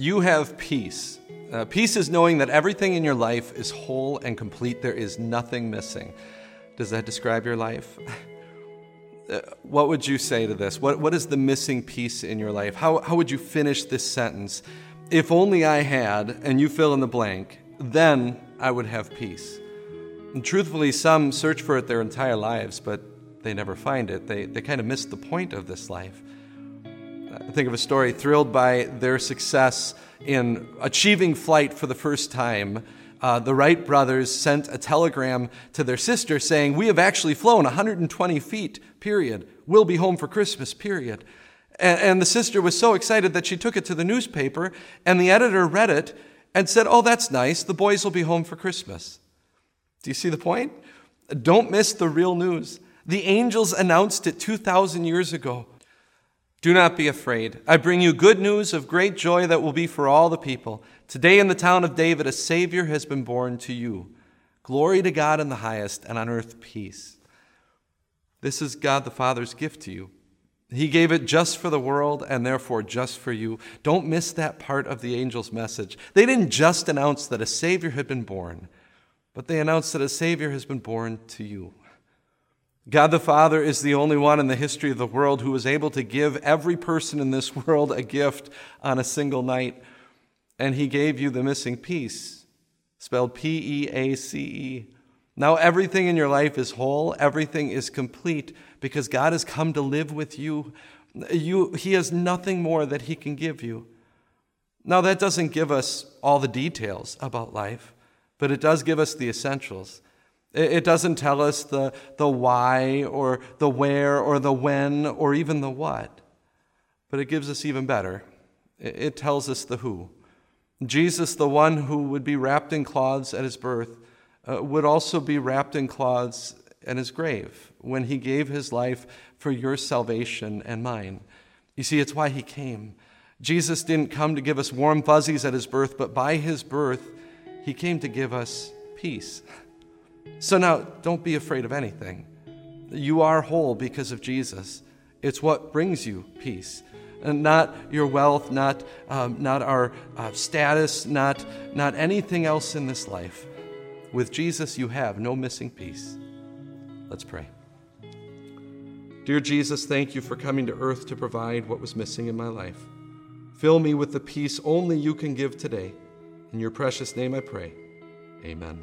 You have peace. Uh, peace is knowing that everything in your life is whole and complete. There is nothing missing. Does that describe your life? Uh, what would you say to this? What, what is the missing piece in your life? How, how would you finish this sentence? If only I had, and you fill in the blank, then I would have peace. And truthfully, some search for it their entire lives, but they never find it. They, they kind of miss the point of this life. I think of a story thrilled by their success in achieving flight for the first time. Uh, the Wright brothers sent a telegram to their sister saying, We have actually flown 120 feet, period. We'll be home for Christmas, period. And, and the sister was so excited that she took it to the newspaper, and the editor read it and said, Oh, that's nice. The boys will be home for Christmas. Do you see the point? Don't miss the real news. The angels announced it 2,000 years ago. Do not be afraid. I bring you good news of great joy that will be for all the people. Today in the town of David, a Savior has been born to you. Glory to God in the highest, and on earth peace. This is God the Father's gift to you. He gave it just for the world and therefore just for you. Don't miss that part of the angel's message. They didn't just announce that a Savior had been born, but they announced that a Savior has been born to you. God the Father is the only one in the history of the world who was able to give every person in this world a gift on a single night. And He gave you the missing piece, spelled P E A C E. Now everything in your life is whole, everything is complete because God has come to live with you. you. He has nothing more that He can give you. Now, that doesn't give us all the details about life, but it does give us the essentials. It doesn't tell us the, the why or the where or the when or even the what, but it gives us even better. It tells us the who. Jesus, the one who would be wrapped in cloths at his birth, uh, would also be wrapped in cloths at his grave when he gave his life for your salvation and mine. You see, it's why he came. Jesus didn't come to give us warm fuzzies at his birth, but by his birth, he came to give us peace. So now, don't be afraid of anything. You are whole because of Jesus. It's what brings you peace. And not your wealth, not, um, not our uh, status, not, not anything else in this life. With Jesus, you have no missing piece. Let's pray. Dear Jesus, thank you for coming to earth to provide what was missing in my life. Fill me with the peace only you can give today. In your precious name I pray. Amen.